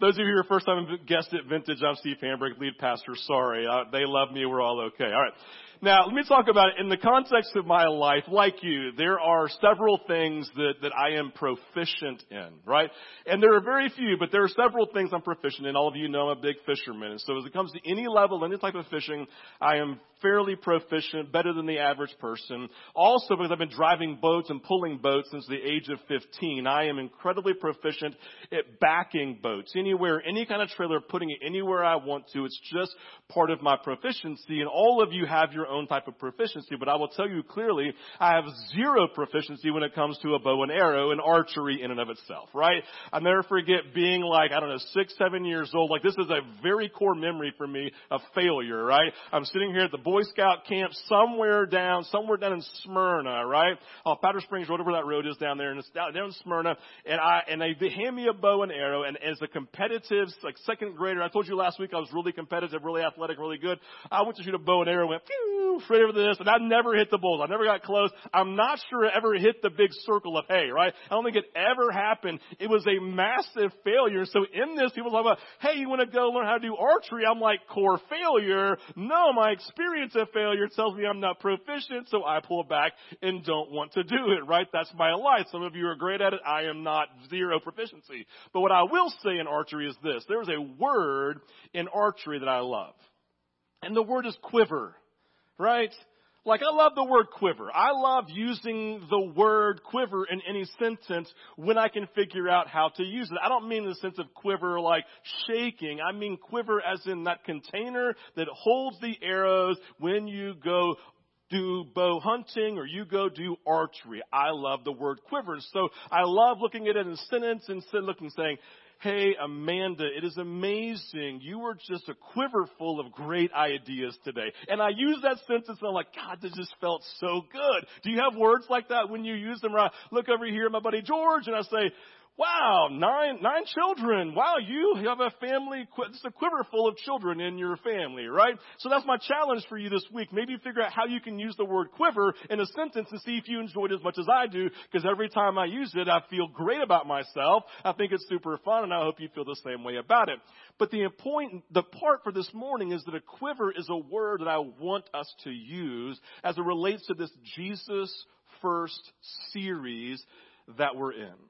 those of you who are first time guests at Vintage, I'm Steve Hambrick, lead pastor. Sorry, uh, they love me. We're all okay. All right. Now, let me talk about it in the context of my life. Like you, there are several things that, that I am proficient in, right? And there are very few, but there are several things I'm proficient in. All of you know I'm a big fisherman. And so as it comes to any level, any type of fishing, I am fairly proficient, better than the average person. Also because I've been driving boats and pulling boats since the age of 15, I am incredibly proficient at backing boats. Anywhere, any kind of trailer, putting it anywhere I want to. It's just part of my proficiency. And all of you have your own type of proficiency, but I will tell you clearly, I have zero proficiency when it comes to a bow and arrow and archery in and of itself, right? I'll never forget being like, I don't know, six, seven years old. Like this is a very core memory for me of failure, right? I'm sitting here at the Boy Scout camp somewhere down, somewhere down in Smyrna, right? Oh, Powder Springs, whatever that road is down there, and it's down, down in Smyrna, and I, and they, hand me a bow and arrow, and as a competitive, like second grader, I told you last week I was really competitive, really athletic, really good. I went to shoot a bow and arrow, went, phew, afraid of this, and I never hit the bulls. I never got close. I'm not sure it ever hit the big circle of hay, right? I don't think it ever happened. It was a massive failure. So in this, people talk about, hey, you want to go learn how to do archery? I'm like, core failure. No, my experience of failure tells me I'm not proficient, so I pull back and don't want to do it, right? That's my life. Some of you are great at it. I am not zero proficiency. But what I will say in archery is this. There is a word in archery that I love. And the word is quiver right? Like I love the word quiver. I love using the word quiver in any sentence when I can figure out how to use it. I don't mean the sense of quiver like shaking. I mean quiver as in that container that holds the arrows when you go do bow hunting or you go do archery. I love the word quiver. So I love looking at it in a sentence and looking saying, Hey, Amanda, it is amazing. You were just a quiver full of great ideas today. And I use that sentence and I'm like, God, this just felt so good. Do you have words like that when you use them? I look over here my buddy George and I say, Wow, nine, nine children. Wow, you have a family, it's a quiver full of children in your family, right? So that's my challenge for you this week. Maybe figure out how you can use the word quiver in a sentence and see if you enjoy it as much as I do, because every time I use it, I feel great about myself. I think it's super fun, and I hope you feel the same way about it. But the important, the part for this morning is that a quiver is a word that I want us to use as it relates to this Jesus First series that we're in.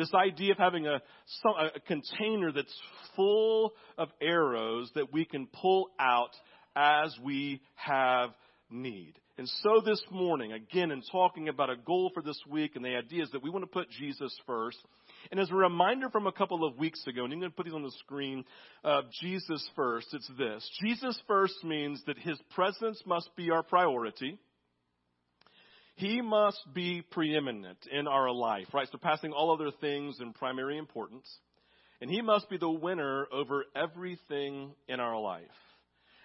This idea of having a, a container that's full of arrows that we can pull out as we have need. And so this morning, again, in talking about a goal for this week and the idea is that we want to put Jesus first. And as a reminder from a couple of weeks ago, and I'm going to put these on the screen, uh, Jesus first, it's this. Jesus first means that his presence must be our priority. He must be preeminent in our life, right? Surpassing all other things in primary importance. And He must be the winner over everything in our life.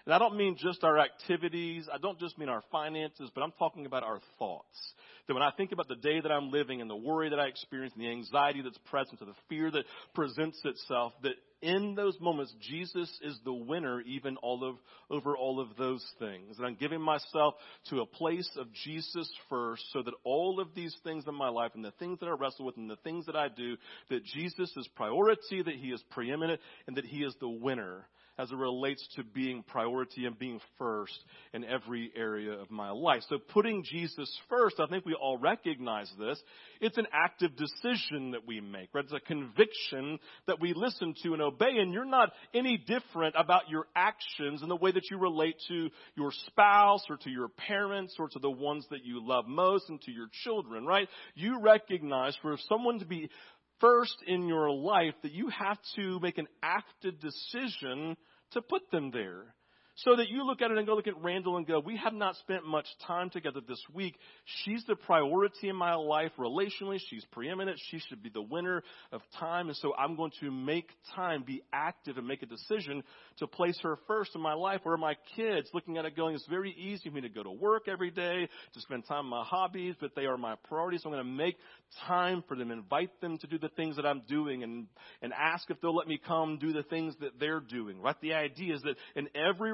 And I don't mean just our activities. I don't just mean our finances, but I'm talking about our thoughts. That when I think about the day that I'm living and the worry that I experience and the anxiety that's present and the fear that presents itself, that in those moments, Jesus is the winner even all of, over all of those things. And I'm giving myself to a place of Jesus first so that all of these things in my life and the things that I wrestle with and the things that I do, that Jesus is priority, that He is preeminent, and that He is the winner as it relates to being priority and being first in every area of my life. So putting Jesus first, I think we all recognize this. It's an active decision that we make, right? It's a conviction that we listen to and obey, and you're not any different about your actions and the way that you relate to your spouse or to your parents or to the ones that you love most and to your children, right? You recognize for someone to be first in your life that you have to make an active decision to put them there. So that you look at it and go look at Randall and go, we have not spent much time together this week. She's the priority in my life relationally. She's preeminent. She should be the winner of time. And so I'm going to make time, be active, and make a decision to place her first in my life. Or my kids looking at it going, it's very easy for me to go to work every day, to spend time on my hobbies, but they are my priorities. So I'm going to make time for them, invite them to do the things that I'm doing, and, and ask if they'll let me come do the things that they're doing. Right? The idea is that in every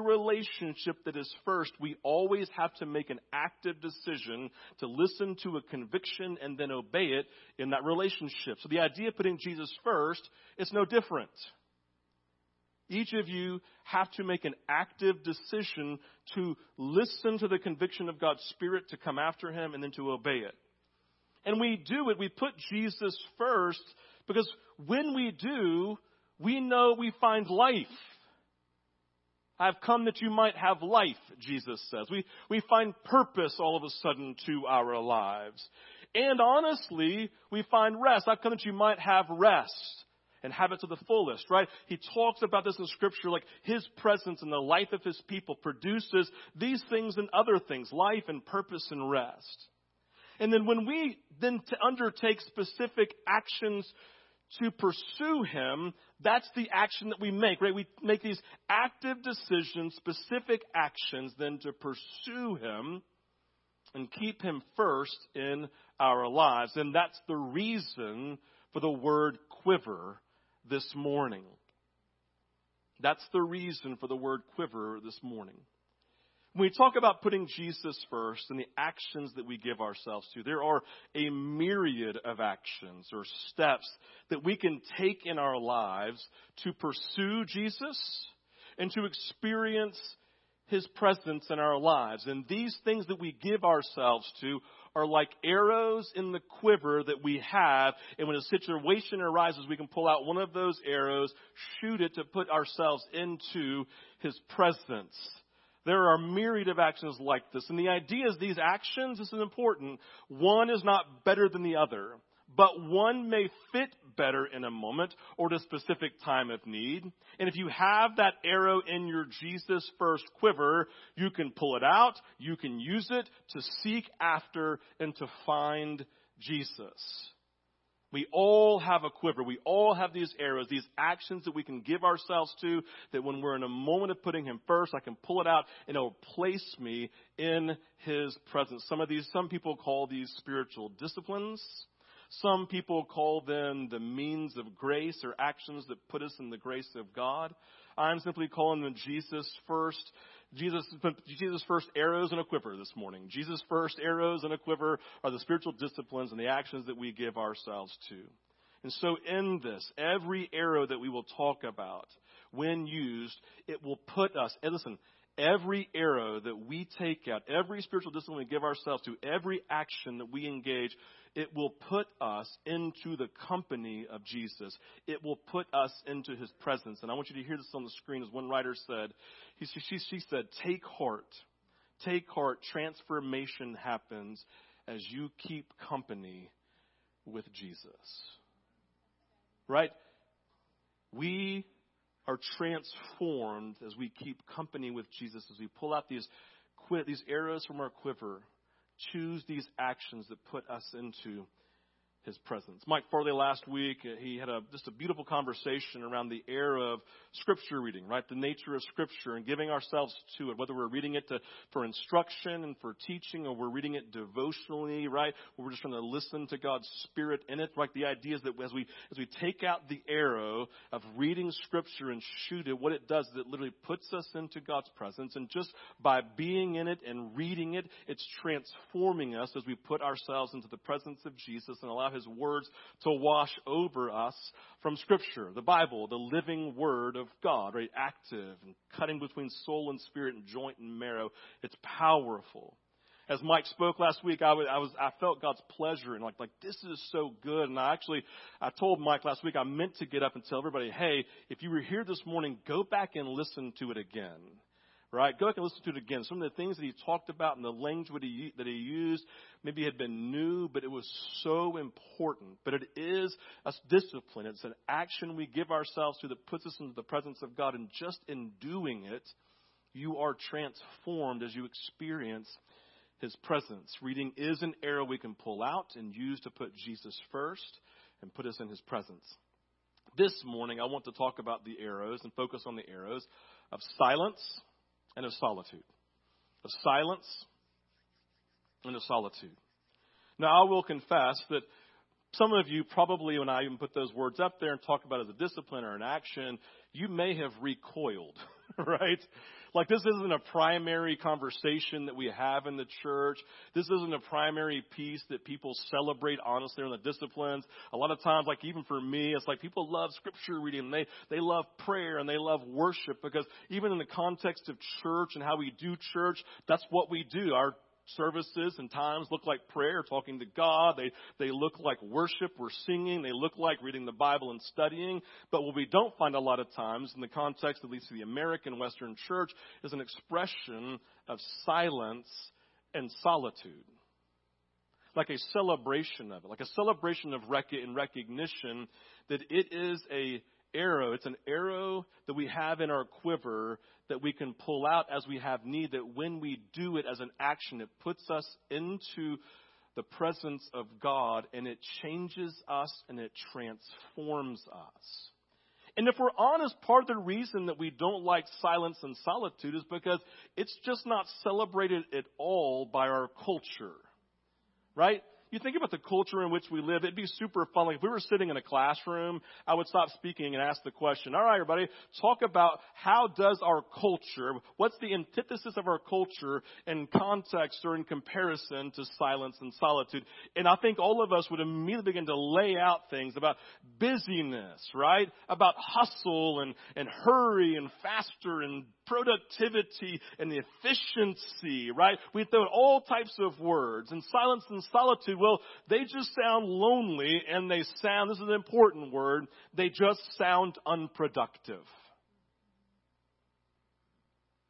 that is first, we always have to make an active decision to listen to a conviction and then obey it in that relationship. So the idea of putting Jesus first is no different. Each of you have to make an active decision to listen to the conviction of God's Spirit, to come after Him, and then to obey it. And we do it, we put Jesus first, because when we do, we know we find life. I've come that you might have life, Jesus says. We, we find purpose all of a sudden to our lives. And honestly, we find rest. I've come that you might have rest and have it to the fullest, right? He talks about this in scripture like his presence in the life of his people produces these things and other things, life and purpose and rest. And then when we then undertake specific actions to pursue him, that's the action that we make, right? We make these active decisions, specific actions then to pursue him and keep him first in our lives. And that's the reason for the word quiver this morning. That's the reason for the word quiver this morning. When we talk about putting Jesus first and the actions that we give ourselves to, there are a myriad of actions or steps that we can take in our lives to pursue Jesus and to experience his presence in our lives. And these things that we give ourselves to are like arrows in the quiver that we have. And when a situation arises, we can pull out one of those arrows, shoot it to put ourselves into his presence. There are myriad of actions like this. And the idea is these actions, this is important, one is not better than the other but one may fit better in a moment or at a specific time of need. And if you have that arrow in your Jesus first quiver, you can pull it out, you can use it to seek after and to find Jesus. We all have a quiver. We all have these arrows, these actions that we can give ourselves to, that when we're in a moment of putting Him first, I can pull it out and it'll place me in His presence. Some of these, some people call these spiritual disciplines. Some people call them the means of grace or actions that put us in the grace of God. I'm simply calling them Jesus first. Jesus, Jesus' first arrows in a quiver this morning. Jesus' first arrows in a quiver are the spiritual disciplines and the actions that we give ourselves to. And so in this, every arrow that we will talk about, when used, it will put us, and listen, every arrow that we take out, every spiritual discipline we give ourselves to, every action that we engage it will put us into the company of Jesus. It will put us into his presence. And I want you to hear this on the screen as one writer said. He, she, she said, Take heart. Take heart. Transformation happens as you keep company with Jesus. Right? We are transformed as we keep company with Jesus, as we pull out these, these arrows from our quiver choose these actions that put us into his presence. Mike Farley last week, uh, he had a, just a beautiful conversation around the era of scripture reading, right? The nature of scripture and giving ourselves to it, whether we're reading it to, for instruction and for teaching or we're reading it devotionally, right? Or we're just trying to listen to God's spirit in it. Like the idea is that as we, as we take out the arrow of reading scripture and shoot it, what it does is it literally puts us into God's presence. And just by being in it and reading it, it's transforming us as we put ourselves into the presence of Jesus and allow his words to wash over us from Scripture, the Bible, the living Word of God, right? Active and cutting between soul and spirit and joint and marrow. It's powerful. As Mike spoke last week, I was, I was, I felt God's pleasure and like, like this is so good. And I actually, I told Mike last week I meant to get up and tell everybody, hey, if you were here this morning, go back and listen to it again right? Go back and listen to it again. Some of the things that he talked about and the language that he, used maybe had been new, but it was so important. But it is a discipline. It's an action we give ourselves to that puts us into the presence of God. And just in doing it, you are transformed as you experience his presence. Reading is an arrow we can pull out and use to put Jesus first and put us in his presence. This morning, I want to talk about the arrows and focus on the arrows of silence and of solitude, of silence and of solitude. Now, I will confess that some of you probably, when I even put those words up there and talk about it as a discipline or an action, you may have recoiled, right? Like this isn't a primary conversation that we have in the church. This isn't a primary piece that people celebrate honestly in the disciplines. A lot of times, like even for me, it's like people love scripture reading. They, they love prayer and they love worship because even in the context of church and how we do church, that's what we do. Our services and times look like prayer, talking to God. They, they look like worship. We're singing. They look like reading the Bible and studying. But what we don't find a lot of times in the context, at least of the American Western church, is an expression of silence and solitude. Like a celebration of it, like a celebration of rec- in recognition that it is a arrow. It's an arrow that we have in our quiver that we can pull out as we have need, that when we do it as an action, it puts us into the presence of God and it changes us and it transforms us. And if we're honest, part of the reason that we don't like silence and solitude is because it's just not celebrated at all by our culture. Right? You think about the culture in which we live, it'd be super fun. Like if we were sitting in a classroom, I would stop speaking and ask the question, all right, everybody, talk about how does our culture, what's the antithesis of our culture in context or in comparison to silence and solitude? And I think all of us would immediately begin to lay out things about busyness, right? About hustle and, and hurry and faster and productivity and the efficiency, right? We throw all types of words. And silence and solitude, well, they just sound lonely and they sound, this is an important word, they just sound unproductive.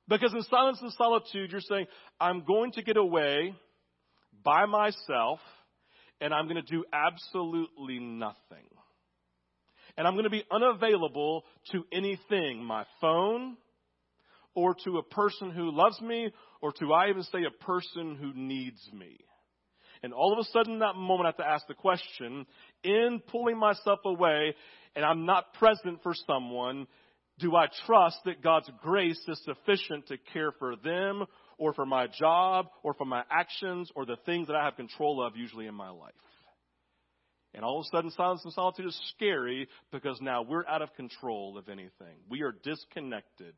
Because in silence and solitude, you're saying, I'm going to get away by myself and I'm going to do absolutely nothing. And I'm going to be unavailable to anything my phone, or to a person who loves me, or to I even say a person who needs me. And all of a sudden, that moment, I have to ask the question in pulling myself away and I'm not present for someone, do I trust that God's grace is sufficient to care for them or for my job or for my actions or the things that I have control of usually in my life? And all of a sudden, silence and solitude is scary because now we're out of control of anything. We are disconnected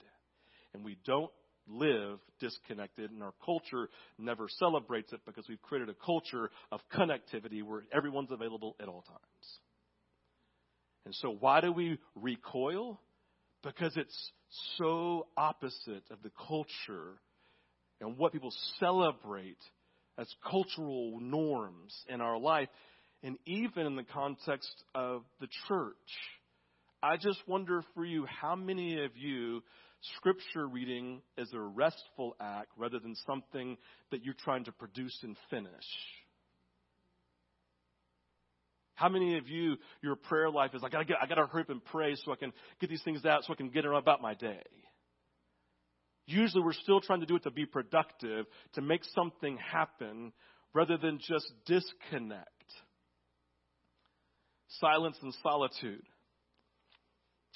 and we don't live disconnected, and our culture never celebrates it because we've created a culture of connectivity where everyone's available at all times. And so, why do we recoil? Because it's so opposite of the culture and what people celebrate as cultural norms in our life, and even in the context of the church. I just wonder for you, how many of you scripture reading is a restful act rather than something that you're trying to produce and finish. How many of you, your prayer life is I gotta, get, I gotta hurry up and pray so I can get these things out so I can get about my day? Usually we're still trying to do it to be productive, to make something happen, rather than just disconnect. Silence and solitude.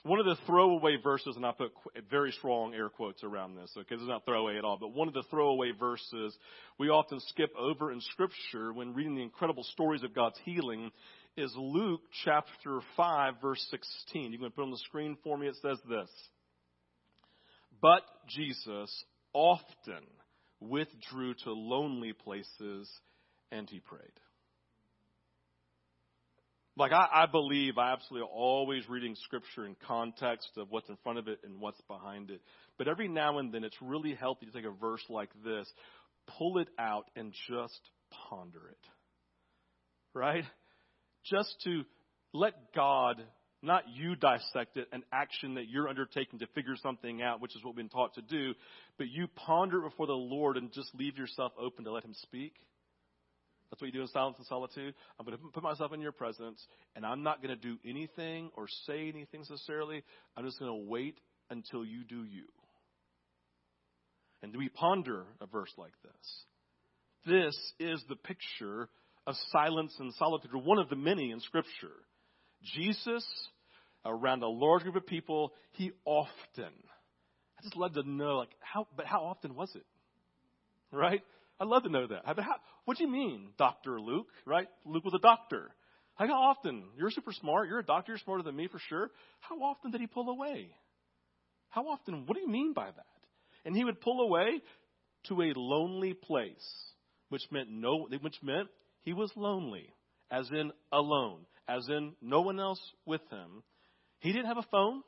One of the throwaway verses, and I put very strong air quotes around this, okay, it's not throwaway at all, but one of the throwaway verses we often skip over in Scripture when reading the incredible stories of God's healing is Luke chapter 5, verse 16. You can put on the screen for me, it says this. But Jesus often withdrew to lonely places and he prayed. Like, I, I believe I absolutely always reading scripture in context of what's in front of it and what's behind it. But every now and then it's really healthy to take a verse like this, pull it out, and just ponder it. Right? Just to let God, not you dissect it, an action that you're undertaking to figure something out, which is what we've been taught to do, but you ponder it before the Lord and just leave yourself open to let Him speak. That's what you do in silence and solitude. I'm going to put myself in your presence, and I'm not going to do anything or say anything necessarily. I'm just going to wait until you do you. And we ponder a verse like this? This is the picture of silence and solitude, or one of the many in Scripture. Jesus, around a large group of people, he often, I just love to know, like, how, but how often was it? Right? I'd love to know that. What do you mean, Dr. Luke? Right? Luke was a doctor. how often? You're super smart. You're a doctor. You're smarter than me for sure. How often did he pull away? How often? What do you mean by that? And he would pull away to a lonely place, which meant no, which meant he was lonely, as in alone, as in no one else with him. He didn't have a phone.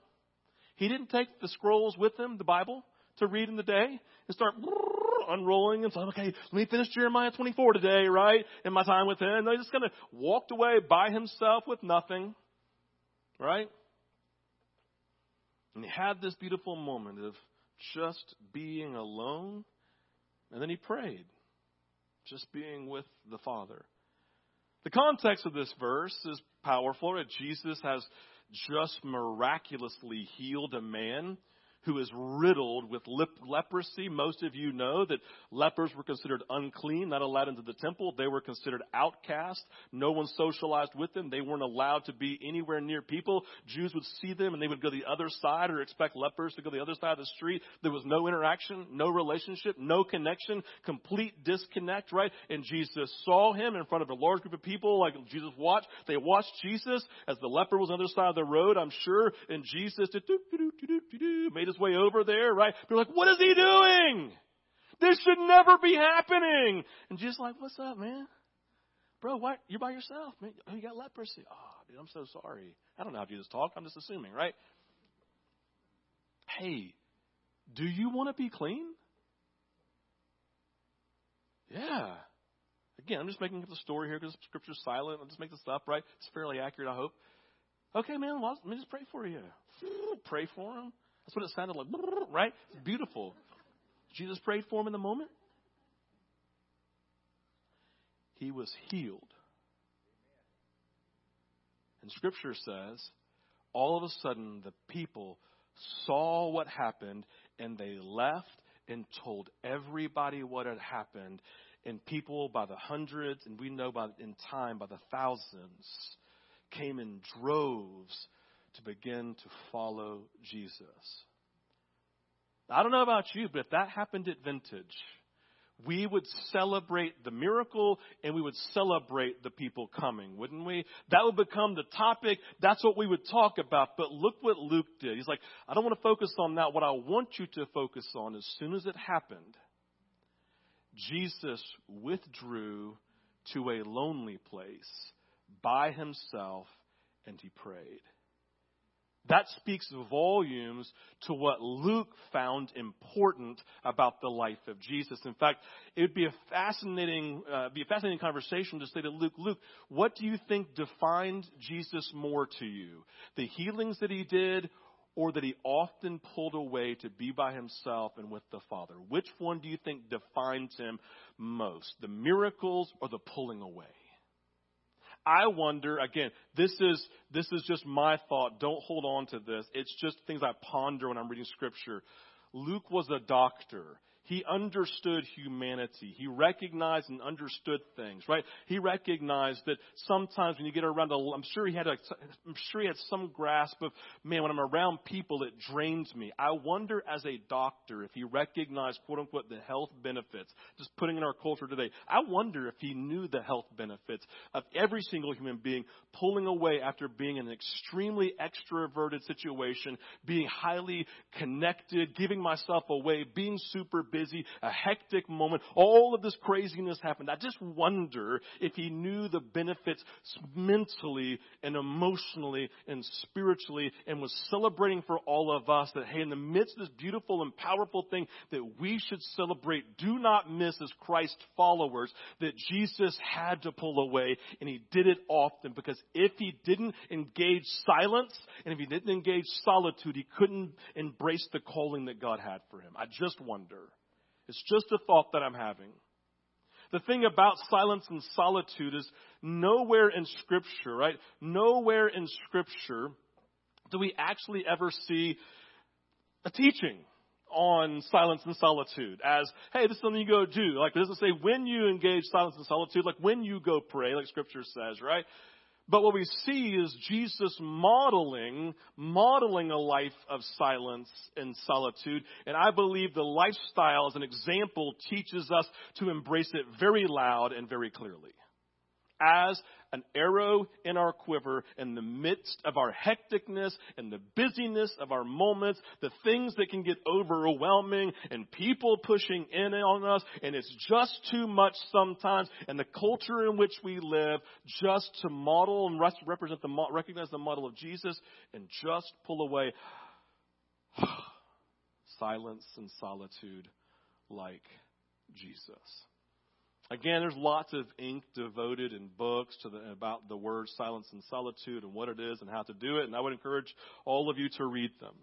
He didn't take the scrolls with him, the Bible, to read in the day and start unrolling and saying, okay, let me finish Jeremiah 24 today, right? In my time with him. And they just kind of walked away by himself with nothing, right? And he had this beautiful moment of just being alone. And then he prayed, just being with the Father. The context of this verse is powerful. Jesus has just miraculously healed a man who is riddled with leprosy. Most of you know that lepers were considered unclean, not allowed into the temple. They were considered outcast. No one socialized with them. They weren't allowed to be anywhere near people. Jews would see them and they would go the other side or expect lepers to go the other side of the street. There was no interaction, no relationship, no connection, complete disconnect, right? And Jesus saw him in front of a large group of people like Jesus watched. They watched Jesus as the leper was on the other side of the road, I'm sure, and Jesus made his way over there, right? They're like, what is he doing? This should never be happening. And Jesus like, what's up, man? Bro, what? You're by yourself, man. Oh, you got leprosy. Oh, dude, I'm so sorry. I don't know how Jesus talked. I'm just assuming, right? Hey, do you want to be clean? Yeah. Again, I'm just making up the story here because Scripture's silent. I'll just make this up, right? It's fairly accurate, I hope. Okay, man, well, let me just pray for you. Pray for him. That's what it sounded like, right? It's beautiful. Jesus prayed for him in the moment. He was healed. And Scripture says, all of a sudden, the people saw what happened and they left and told everybody what had happened. And people by the hundreds, and we know by in time by the thousands, came in droves to begin to follow Jesus. I don't know about you, but if that happened at Vintage, we would celebrate the miracle and we would celebrate the people coming, wouldn't we? That would become the topic. That's what we would talk about. But look what Luke did. He's like, I don't want to focus on that. What I want you to focus on, as soon as it happened, Jesus withdrew to a lonely place by himself and he prayed. That speaks volumes to what Luke found important about the life of Jesus. In fact, it would be a fascinating, uh, be a fascinating conversation to say to Luke, Luke, what do you think defined Jesus more to you? The healings that he did or that he often pulled away to be by himself and with the Father? Which one do you think defines him most? The miracles or the pulling away? I wonder, again, this is, this is just my thought. Don't hold on to this. It's just things I ponder when I'm reading scripture. Luke was a doctor. He understood humanity. He recognized and understood things, right? He recognized that sometimes when you get around, a, I'm sure he had a, I'm sure he had some grasp of, man, when I'm around people, it drains me. I wonder as a doctor if he recognized, quote unquote, the health benefits, just putting in our culture today. I wonder if he knew the health benefits of every single human being pulling away after being in an extremely extroverted situation, being highly connected, giving myself away, being super busy, a hectic moment. All of this craziness happened. I just wonder if he knew the benefits mentally and emotionally and spiritually and was celebrating for all of us that, hey, in the midst of this beautiful and powerful thing that we should celebrate, do not miss as Christ followers that Jesus had to pull away and he did it often because if he didn't engage silence and if he didn't engage solitude, he couldn't embrace the calling that God had for him. I just wonder. It's just a thought that I'm having. The thing about silence and solitude is nowhere in Scripture, right? Nowhere in Scripture do we actually ever see a teaching on silence and solitude as, hey, this is something you go do. Like, it doesn't say when you engage silence and solitude, like when you go pray, like Scripture says, right? But what we see is Jesus modeling, modeling a life of silence and solitude. And I believe the lifestyle as an example teaches us to embrace it very loud and very clearly. As an arrow in our quiver in the midst of our hecticness and the busyness of our moments, the things that can get overwhelming and people pushing in on us, and it's just too much sometimes, and the culture in which we live, just to model and represent the, recognize the model of Jesus, and just pull away silence and solitude like Jesus. Again, there's lots of ink devoted in books to the, about the word silence and solitude and what it is and how to do it, and I would encourage all of you to read them.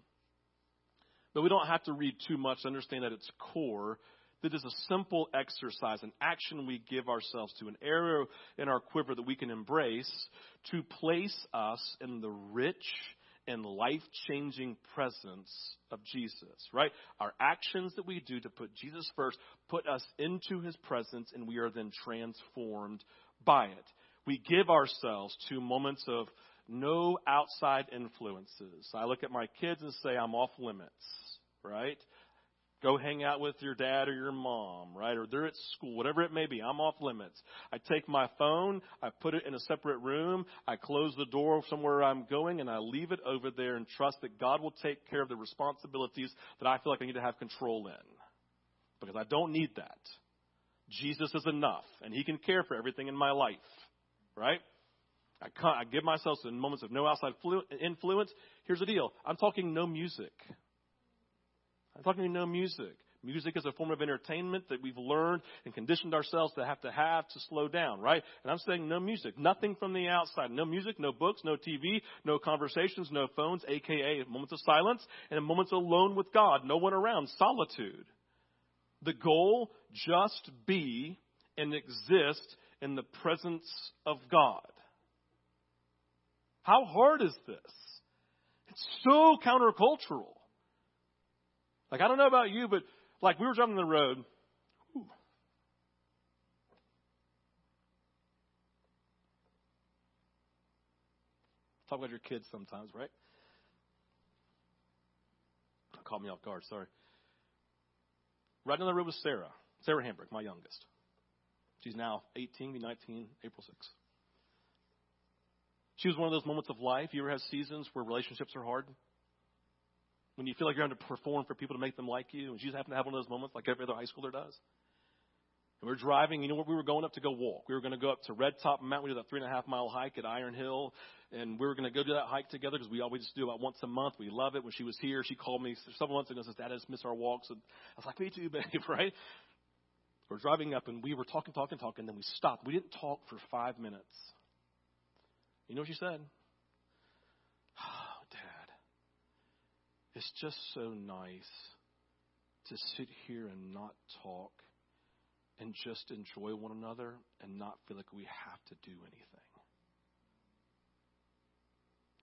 But we don't have to read too much to understand at its core that is a simple exercise, an action we give ourselves to, an arrow in our quiver that we can embrace to place us in the rich and life changing presence of Jesus, right? Our actions that we do to put Jesus first put us into his presence and we are then transformed by it. We give ourselves to moments of no outside influences. I look at my kids and say, I'm off limits, right? Go hang out with your dad or your mom, right? Or they're at school, whatever it may be. I'm off limits. I take my phone, I put it in a separate room, I close the door somewhere I'm going, and I leave it over there and trust that God will take care of the responsibilities that I feel like I need to have control in. Because I don't need that. Jesus is enough, and He can care for everything in my life, right? I, I give myself in moments of no outside influence. Here's the deal I'm talking no music. I'm talking no music. Music is a form of entertainment that we've learned and conditioned ourselves to have to have to slow down, right? And I'm saying no music, nothing from the outside. No music, no books, no TV, no conversations, no phones, aka moments of silence and moments alone with God. No one around, solitude. The goal, just be and exist in the presence of God. How hard is this? It's so countercultural. Like, I don't know about you, but like we were driving the road. Talk about your kids sometimes, right? Caught me off guard, sorry. Riding on the road with Sarah, Sarah Hambrick, my youngest. She's now 18, 19, April 6th. She was one of those moments of life. You ever have seasons where relationships are hard? When you feel like you're having to perform for people to make them like you, and you just happen to have one of those moments like every other high schooler does. And we're driving, you know what? We were going up to go walk. We were going to go up to Red Top Mountain. We did that three and a half mile hike at Iron Hill. And we were going to go do that hike together because we always do about once a month. We love it. When she was here, she called me several months ago and says, Dad, I just miss our walks. And I was like, me too, babe, right? We're driving up and we were talking, talking, talking. And then we stopped. We didn't talk for five minutes. You know what she said? It's just so nice to sit here and not talk and just enjoy one another and not feel like we have to do anything.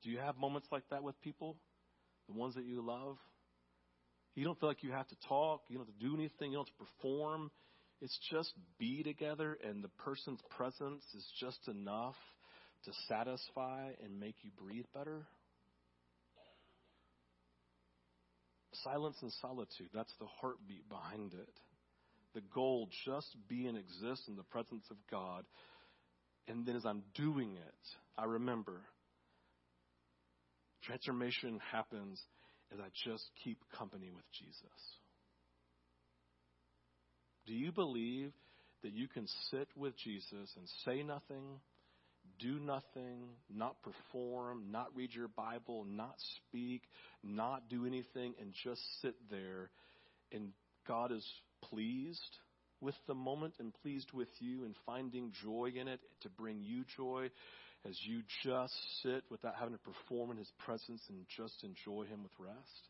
Do you have moments like that with people? The ones that you love? You don't feel like you have to talk, you don't have to do anything, you don't have to perform. It's just be together, and the person's presence is just enough to satisfy and make you breathe better. Silence and solitude, that's the heartbeat behind it. The goal, just be and exist in the presence of God. And then as I'm doing it, I remember transformation happens as I just keep company with Jesus. Do you believe that you can sit with Jesus and say nothing, do nothing, not perform, not read your Bible, not speak, not do anything, and just sit there. And God is pleased with the moment and pleased with you and finding joy in it to bring you joy as you just sit without having to perform in His presence and just enjoy Him with rest.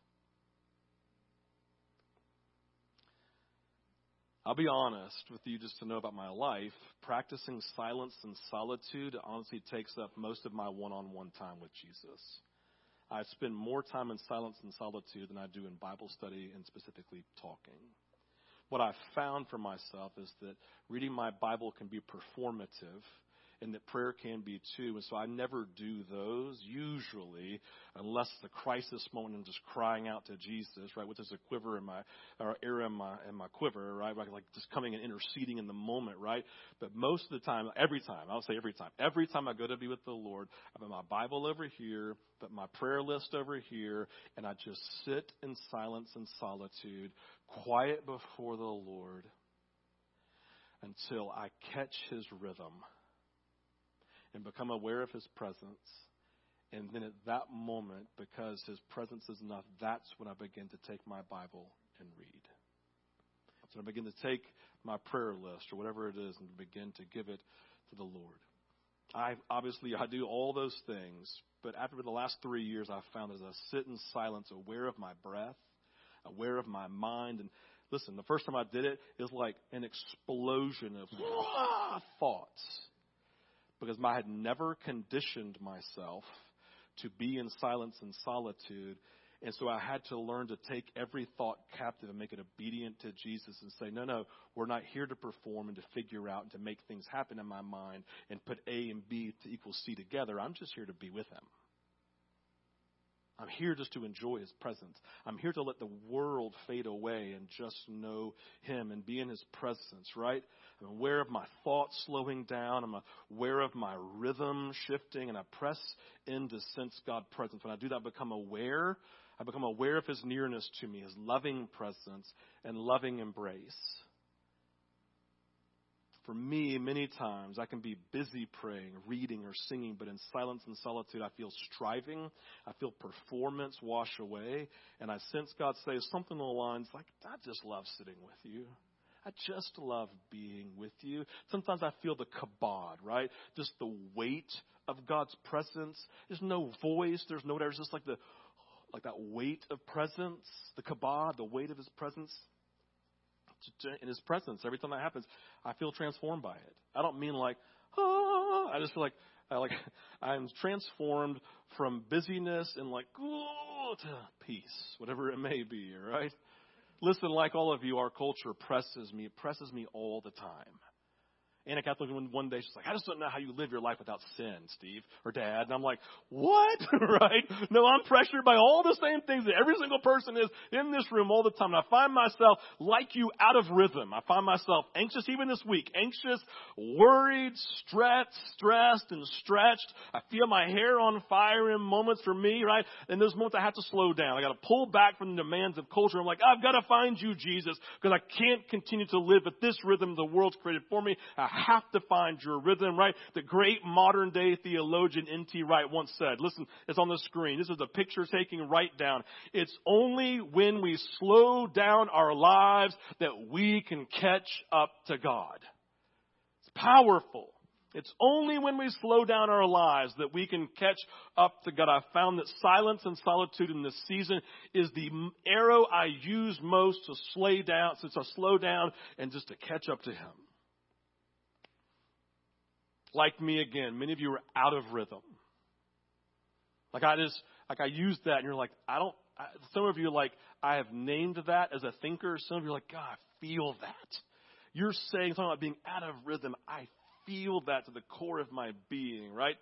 I'll be honest with you just to know about my life. Practicing silence and solitude honestly takes up most of my one on one time with Jesus. I spend more time in silence and solitude than I do in Bible study and specifically talking. What I've found for myself is that reading my Bible can be performative and that prayer can be too. And so I never do those usually, unless the crisis moment I'm just crying out to Jesus, right? With this a quiver in my or arrow in my in my quiver, right? Like just coming and interceding in the moment, right? But most of the time, every time, I'll say every time, every time I go to be with the Lord, I put my Bible over here, put my prayer list over here, and I just sit in silence and solitude, quiet before the Lord until I catch his rhythm and become aware of his presence. And then at that moment, because his presence is enough, that's when I begin to take my Bible and read. So I begin to take my prayer list or whatever it is and begin to give it to the Lord. I obviously I do all those things, but after the last three years, I've found as I sit in silence, aware of my breath, aware of my mind, and listen, the first time I did it, it was like an explosion of ah, thoughts because I had never conditioned myself to be in silence and solitude. And so I had to learn to take every thought captive and make it obedient to Jesus and say, no, no, we're not here to perform and to figure out and to make things happen in my mind and put A and B to equal C together. I'm just here to be with Him. I'm here just to enjoy His presence. I'm here to let the world fade away and just know Him and be in His presence, right? I'm aware of my thoughts slowing down. I'm aware of my rhythm shifting, and I press in to sense God's presence. When I do that, I become aware. I become aware of His nearness to me, His loving presence and loving embrace for me, many times I can be busy praying, reading, or singing, but in silence and solitude, I feel striving. I feel performance wash away. And I sense God say something along the lines like, I just love sitting with you. I just love being with you. Sometimes I feel the kabod, right? Just the weight of God's presence. There's no voice. There's no. It's just like the, like that weight of presence, the kabod, the weight of His presence in His presence. Every time that happens, I feel transformed by it. I don't mean like, ah, I just feel like, I like I'm transformed from busyness and like, to peace, whatever it may be, right? Listen, like all of you, our culture presses me. It presses me all the time. Anna one day she's like, I just don't know how you live your life without sin, Steve or Dad. And I'm like, what? right? No, I'm pressured by all the same things that every single person is in this room all the time. And I find myself like you out of rhythm. I find myself anxious even this week, anxious, worried, stressed, stressed and stretched. I feel my hair on fire in moments for me, right? In those moments I have to slow down. I got to pull back from the demands of culture. I'm like, I've got to find you, Jesus, because I can't continue to live at this rhythm the world's created for me. I have to find your rhythm, right? The great modern day theologian N.T. Wright once said, listen, it's on the screen. This is a picture taking right down. It's only when we slow down our lives that we can catch up to God. It's powerful. It's only when we slow down our lives that we can catch up to God. I found that silence and solitude in this season is the arrow I use most to slow down, since I slow down and just to catch up to Him like me again. Many of you are out of rhythm. Like I just, like I used that and you're like, I don't, I, some of you like, I have named that as a thinker. Some of you are like, God, I feel that. You're saying something about being out of rhythm. I feel that to the core of my being, right?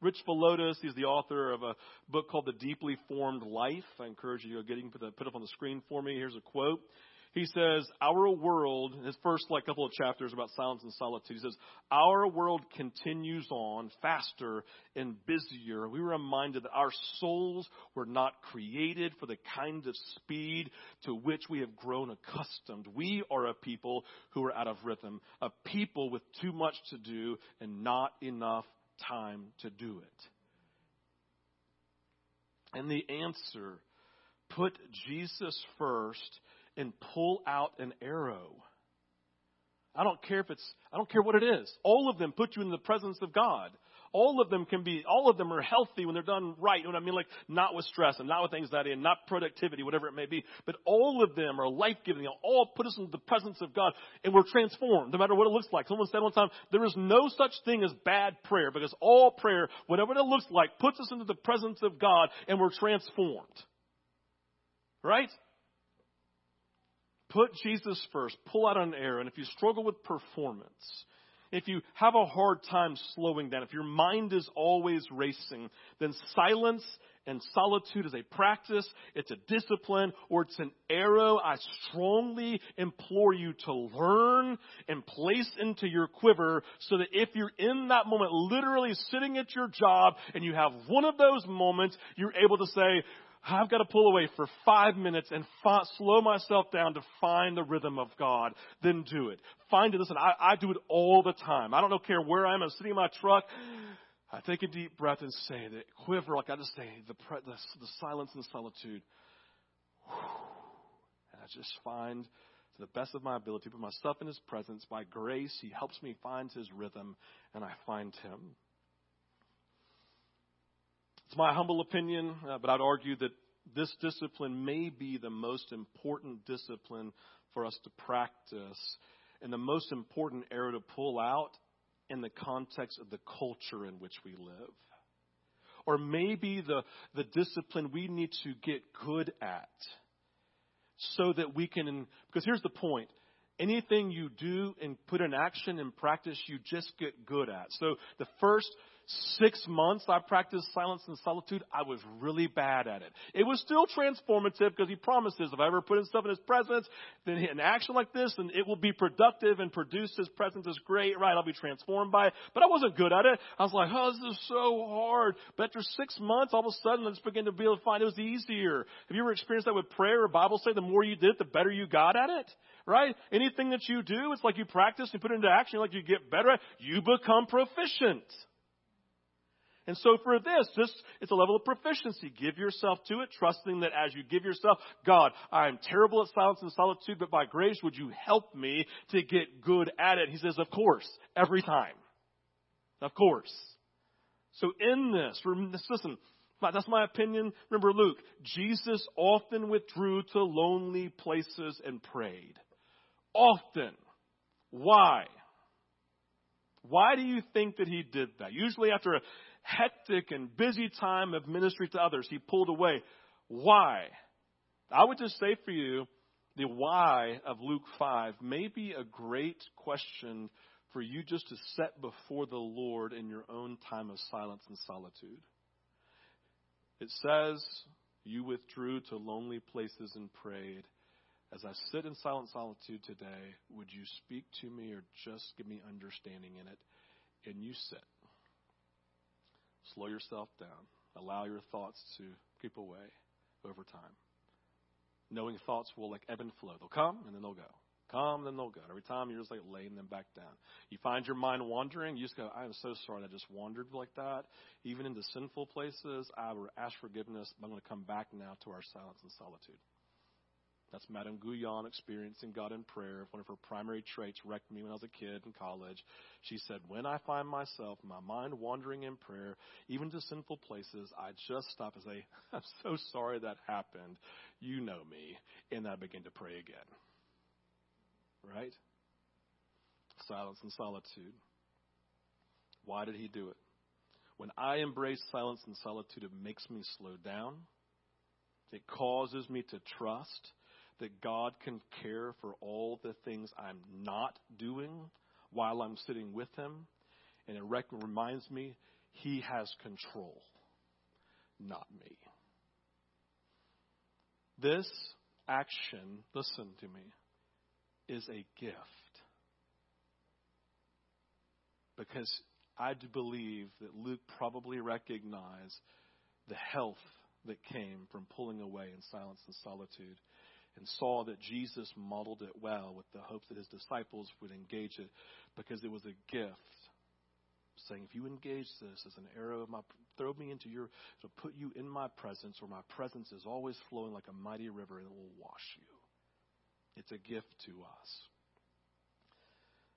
Rich Villodas, he's the author of a book called The Deeply Formed Life. I encourage you to get him put, put up on the screen for me. Here's a quote. He says, Our world, his first like couple of chapters about silence and solitude, he says, Our world continues on faster and busier. We were reminded that our souls were not created for the kind of speed to which we have grown accustomed. We are a people who are out of rhythm, a people with too much to do and not enough time to do it. And the answer, put Jesus first and pull out an arrow. I don't care if it's, I don't care what it is. All of them put you in the presence of God. All of them can be, all of them are healthy when they're done right. You know what I mean? Like, not with stress and not with anxiety and not productivity, whatever it may be. But all of them are life giving. All put us in the presence of God and we're transformed, no matter what it looks like. Someone said one time, there is no such thing as bad prayer because all prayer, whatever it looks like, puts us into the presence of God and we're transformed. Right? Put Jesus first. Pull out an arrow. And if you struggle with performance, if you have a hard time slowing down, if your mind is always racing, then silence and solitude is a practice, it's a discipline, or it's an arrow I strongly implore you to learn and place into your quiver so that if you're in that moment, literally sitting at your job, and you have one of those moments, you're able to say, I've got to pull away for five minutes and fi- slow myself down to find the rhythm of God. Then do it. Find it. Listen, I, I do it all the time. I don't care where I am. I'm sitting in my truck. I take a deep breath and say that quiver, like I just say, the, the, the silence and the solitude. And I just find, to the best of my ability, put myself in His presence. By grace, He helps me find His rhythm, and I find Him. It's my humble opinion, uh, but I'd argue that this discipline may be the most important discipline for us to practice and the most important arrow to pull out in the context of the culture in which we live. Or maybe the, the discipline we need to get good at so that we can, because here's the point. Anything you do and put in action and practice, you just get good at. So the first six months I practiced silence and solitude, I was really bad at it. It was still transformative because he promises if I ever put in stuff in his presence, then an action like this, then it will be productive and produce his presence is great, right? I'll be transformed by it. But I wasn't good at it. I was like, oh, this is so hard. But after six months, all of a sudden I just began to be able to find it was easier. Have you ever experienced that with prayer or Bible study? The more you did, the better you got at it, right? Anything that you do, it's like you practice and put it into action, like you get better at, you become proficient. And so for this, just it's a level of proficiency. Give yourself to it, trusting that as you give yourself, God, I am terrible at silence and solitude, but by grace would you help me to get good at it? He says, of course, every time. Of course. So in this, listen, that's my opinion. Remember Luke, Jesus often withdrew to lonely places and prayed. Often. Why? Why do you think that he did that? Usually after a hectic and busy time of ministry to others, he pulled away. Why? I would just say for you, the why of Luke 5 may be a great question for you just to set before the Lord in your own time of silence and solitude. It says, You withdrew to lonely places and prayed. As I sit in silent solitude today, would you speak to me or just give me understanding in it? And you sit. Slow yourself down. Allow your thoughts to creep away over time. Knowing thoughts will like ebb and flow. They'll come and then they'll go. Come, then they'll go. Every time you're just like laying them back down. You find your mind wandering, you just go, I am so sorry that I just wandered like that. Even into sinful places, I will ask forgiveness, but I'm going to come back now to our silence and solitude. That's Madame Guyon experiencing God in prayer. One of her primary traits wrecked me when I was a kid in college. She said, When I find myself, my mind wandering in prayer, even to sinful places, I just stop and say, I'm so sorry that happened. You know me. And I begin to pray again. Right? Silence and solitude. Why did he do it? When I embrace silence and solitude, it makes me slow down. It causes me to trust that God can care for all the things I'm not doing while I'm sitting with Him. And it rec- reminds me He has control, not me. This action, listen to me, is a gift. Because I do believe that Luke probably recognized the health that came from pulling away in silence and solitude and saw that Jesus modeled it well with the hopes that his disciples would engage it because it was a gift. Saying, if you engage this as an arrow of my, throw me into your, to put you in my presence, where my presence is always flowing like a mighty river and it will wash you. It's a gift to us.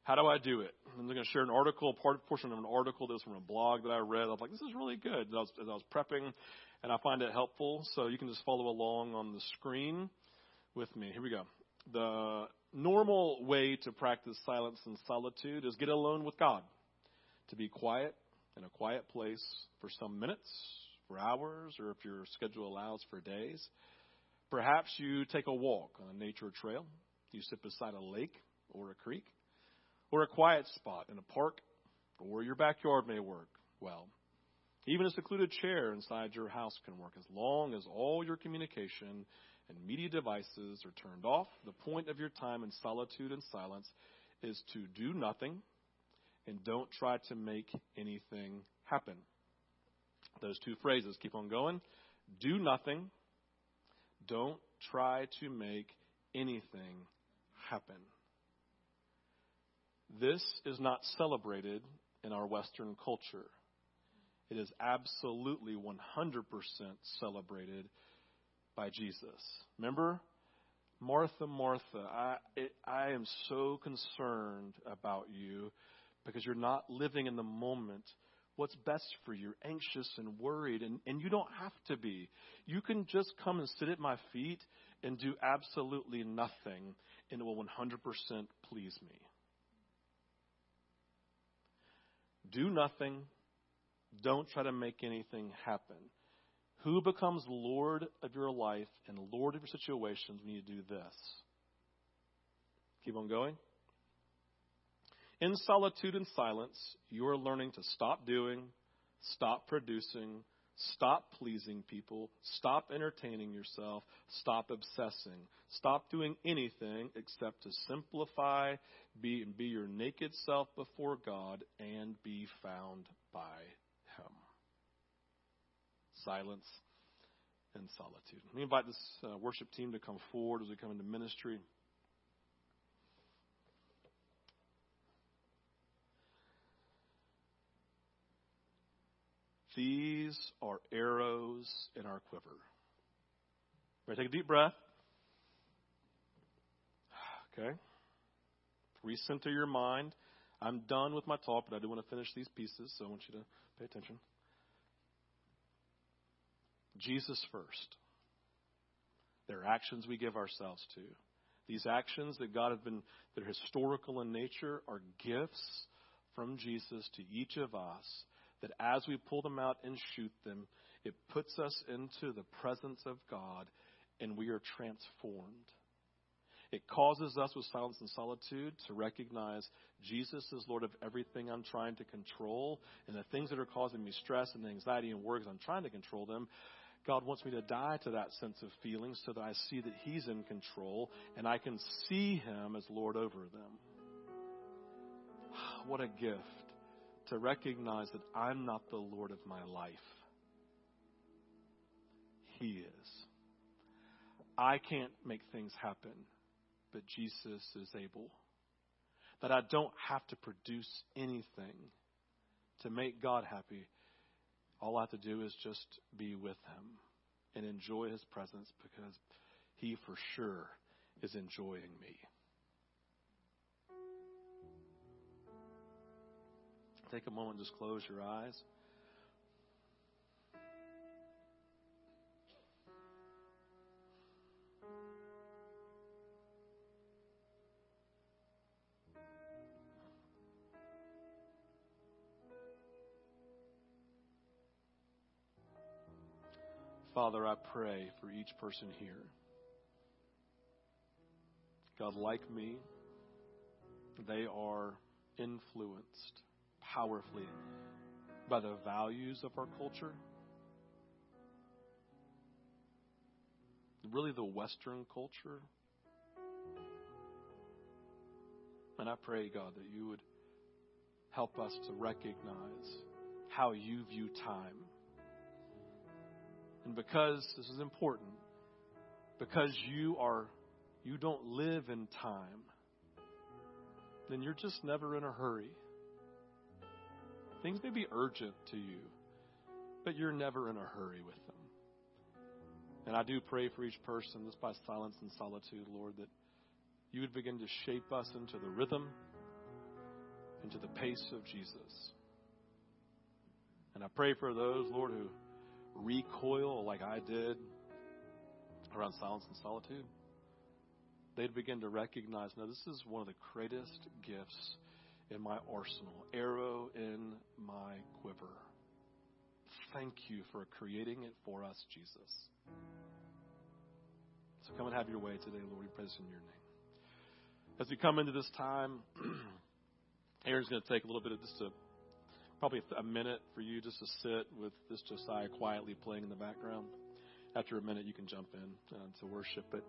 How do I do it? I'm going to share an article, part portion of an article that was from a blog that I read. I was like, this is really good. I was, as I was prepping, and I find it helpful. So you can just follow along on the screen with me. Here we go. The normal way to practice silence and solitude is get alone with God, to be quiet in a quiet place for some minutes, for hours, or if your schedule allows, for days. Perhaps you take a walk on a nature trail. You sit beside a lake or a creek. or a quiet spot in a park or your backyard may work well. Even a secluded chair inside your house can work as long as all your communication and media devices are turned off. The point of your time in solitude and silence is to do nothing and don't try to make anything happen. Those two phrases keep on going. Do nothing. Don't try to make anything happen. This is not celebrated in our Western culture. It is absolutely 100% celebrated by Jesus. Remember? Martha, Martha, I, it, I am so concerned about you because you're not living in the moment. What's best for you? You're anxious and worried, and, and you don't have to be. You can just come and sit at my feet and do absolutely nothing, and it will 100% please me. Do nothing. Don't try to make anything happen. Who becomes Lord of your life and Lord of your situations when you do this? Keep on going. In solitude and silence, you are learning to stop doing, stop producing, stop pleasing people, stop entertaining yourself, stop obsessing, stop doing anything except to simplify, be be your naked self before God and be found by. Silence and solitude. Me invite this uh, worship team to come forward as we come into ministry. These are arrows in our quiver. Take a deep breath. Okay. Recenter your mind. I'm done with my talk, but I do want to finish these pieces, so I want you to pay attention. Jesus first. There are actions we give ourselves to. These actions that God has been, that are historical in nature, are gifts from Jesus to each of us that as we pull them out and shoot them, it puts us into the presence of God and we are transformed. It causes us with silence and solitude to recognize Jesus is Lord of everything I'm trying to control and the things that are causing me stress and anxiety and worries, I'm trying to control them. God wants me to die to that sense of feeling so that I see that He's in control and I can see Him as Lord over them. What a gift to recognize that I'm not the Lord of my life. He is. I can't make things happen, but Jesus is able. That I don't have to produce anything to make God happy. All I have to do is just be with Him and enjoy His presence because He for sure is enjoying me. Take a moment, just close your eyes. Father, I pray for each person here. God, like me, they are influenced powerfully by the values of our culture. Really, the Western culture. And I pray, God, that you would help us to recognize how you view time. And because this is important, because you are you don't live in time, then you're just never in a hurry. Things may be urgent to you, but you're never in a hurry with them. And I do pray for each person, just by silence and solitude, Lord, that you would begin to shape us into the rhythm, into the pace of Jesus. And I pray for those, Lord, who recoil like I did around silence and solitude. They'd begin to recognize, now, this is one of the greatest gifts in my arsenal, arrow in my quiver. Thank you for creating it for us, Jesus. So come and have your way today, Lord. We praise in your name. As we come into this time Aaron's going to take a little bit of just a, probably a minute for you just to sit with this Josiah quietly playing in the background. After a minute, you can jump in uh, to worship. But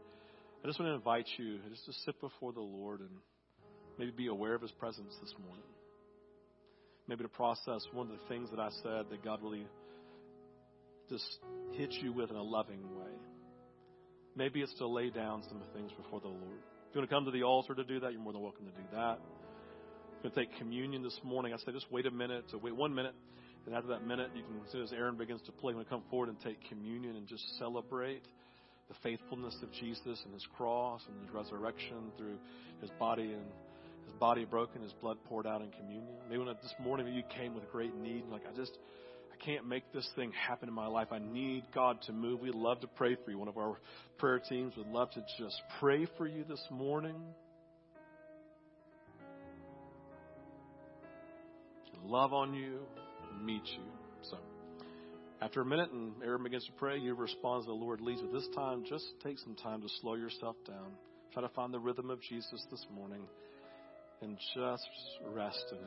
I just want to invite you just to sit before the Lord and maybe be aware of His presence this morning. Maybe to process one of the things that I said that God really just hit you with in a loving way. Maybe it's to lay down some things before the Lord. If you want to come to the altar to do that, you're more than welcome to do that. Want to take communion this morning, I say just wait a minute, so wait one minute, and after that minute, you can, as soon as Aaron begins to play, you want to come forward and take communion and just celebrate the faithfulness of Jesus and his cross and his resurrection through his body and his body broken, his blood poured out in communion. Maybe when this morning you came with great need, like I just I can't make this thing happen in my life. I need God to move. We'd love to pray for you. One of our prayer teams would love to just pray for you this morning. Love on you, meet you. So, after a minute and Aaron begins to pray, you respond as the Lord leads. But this time, just take some time to slow yourself down. Try to find the rhythm of Jesus this morning and just rest in it.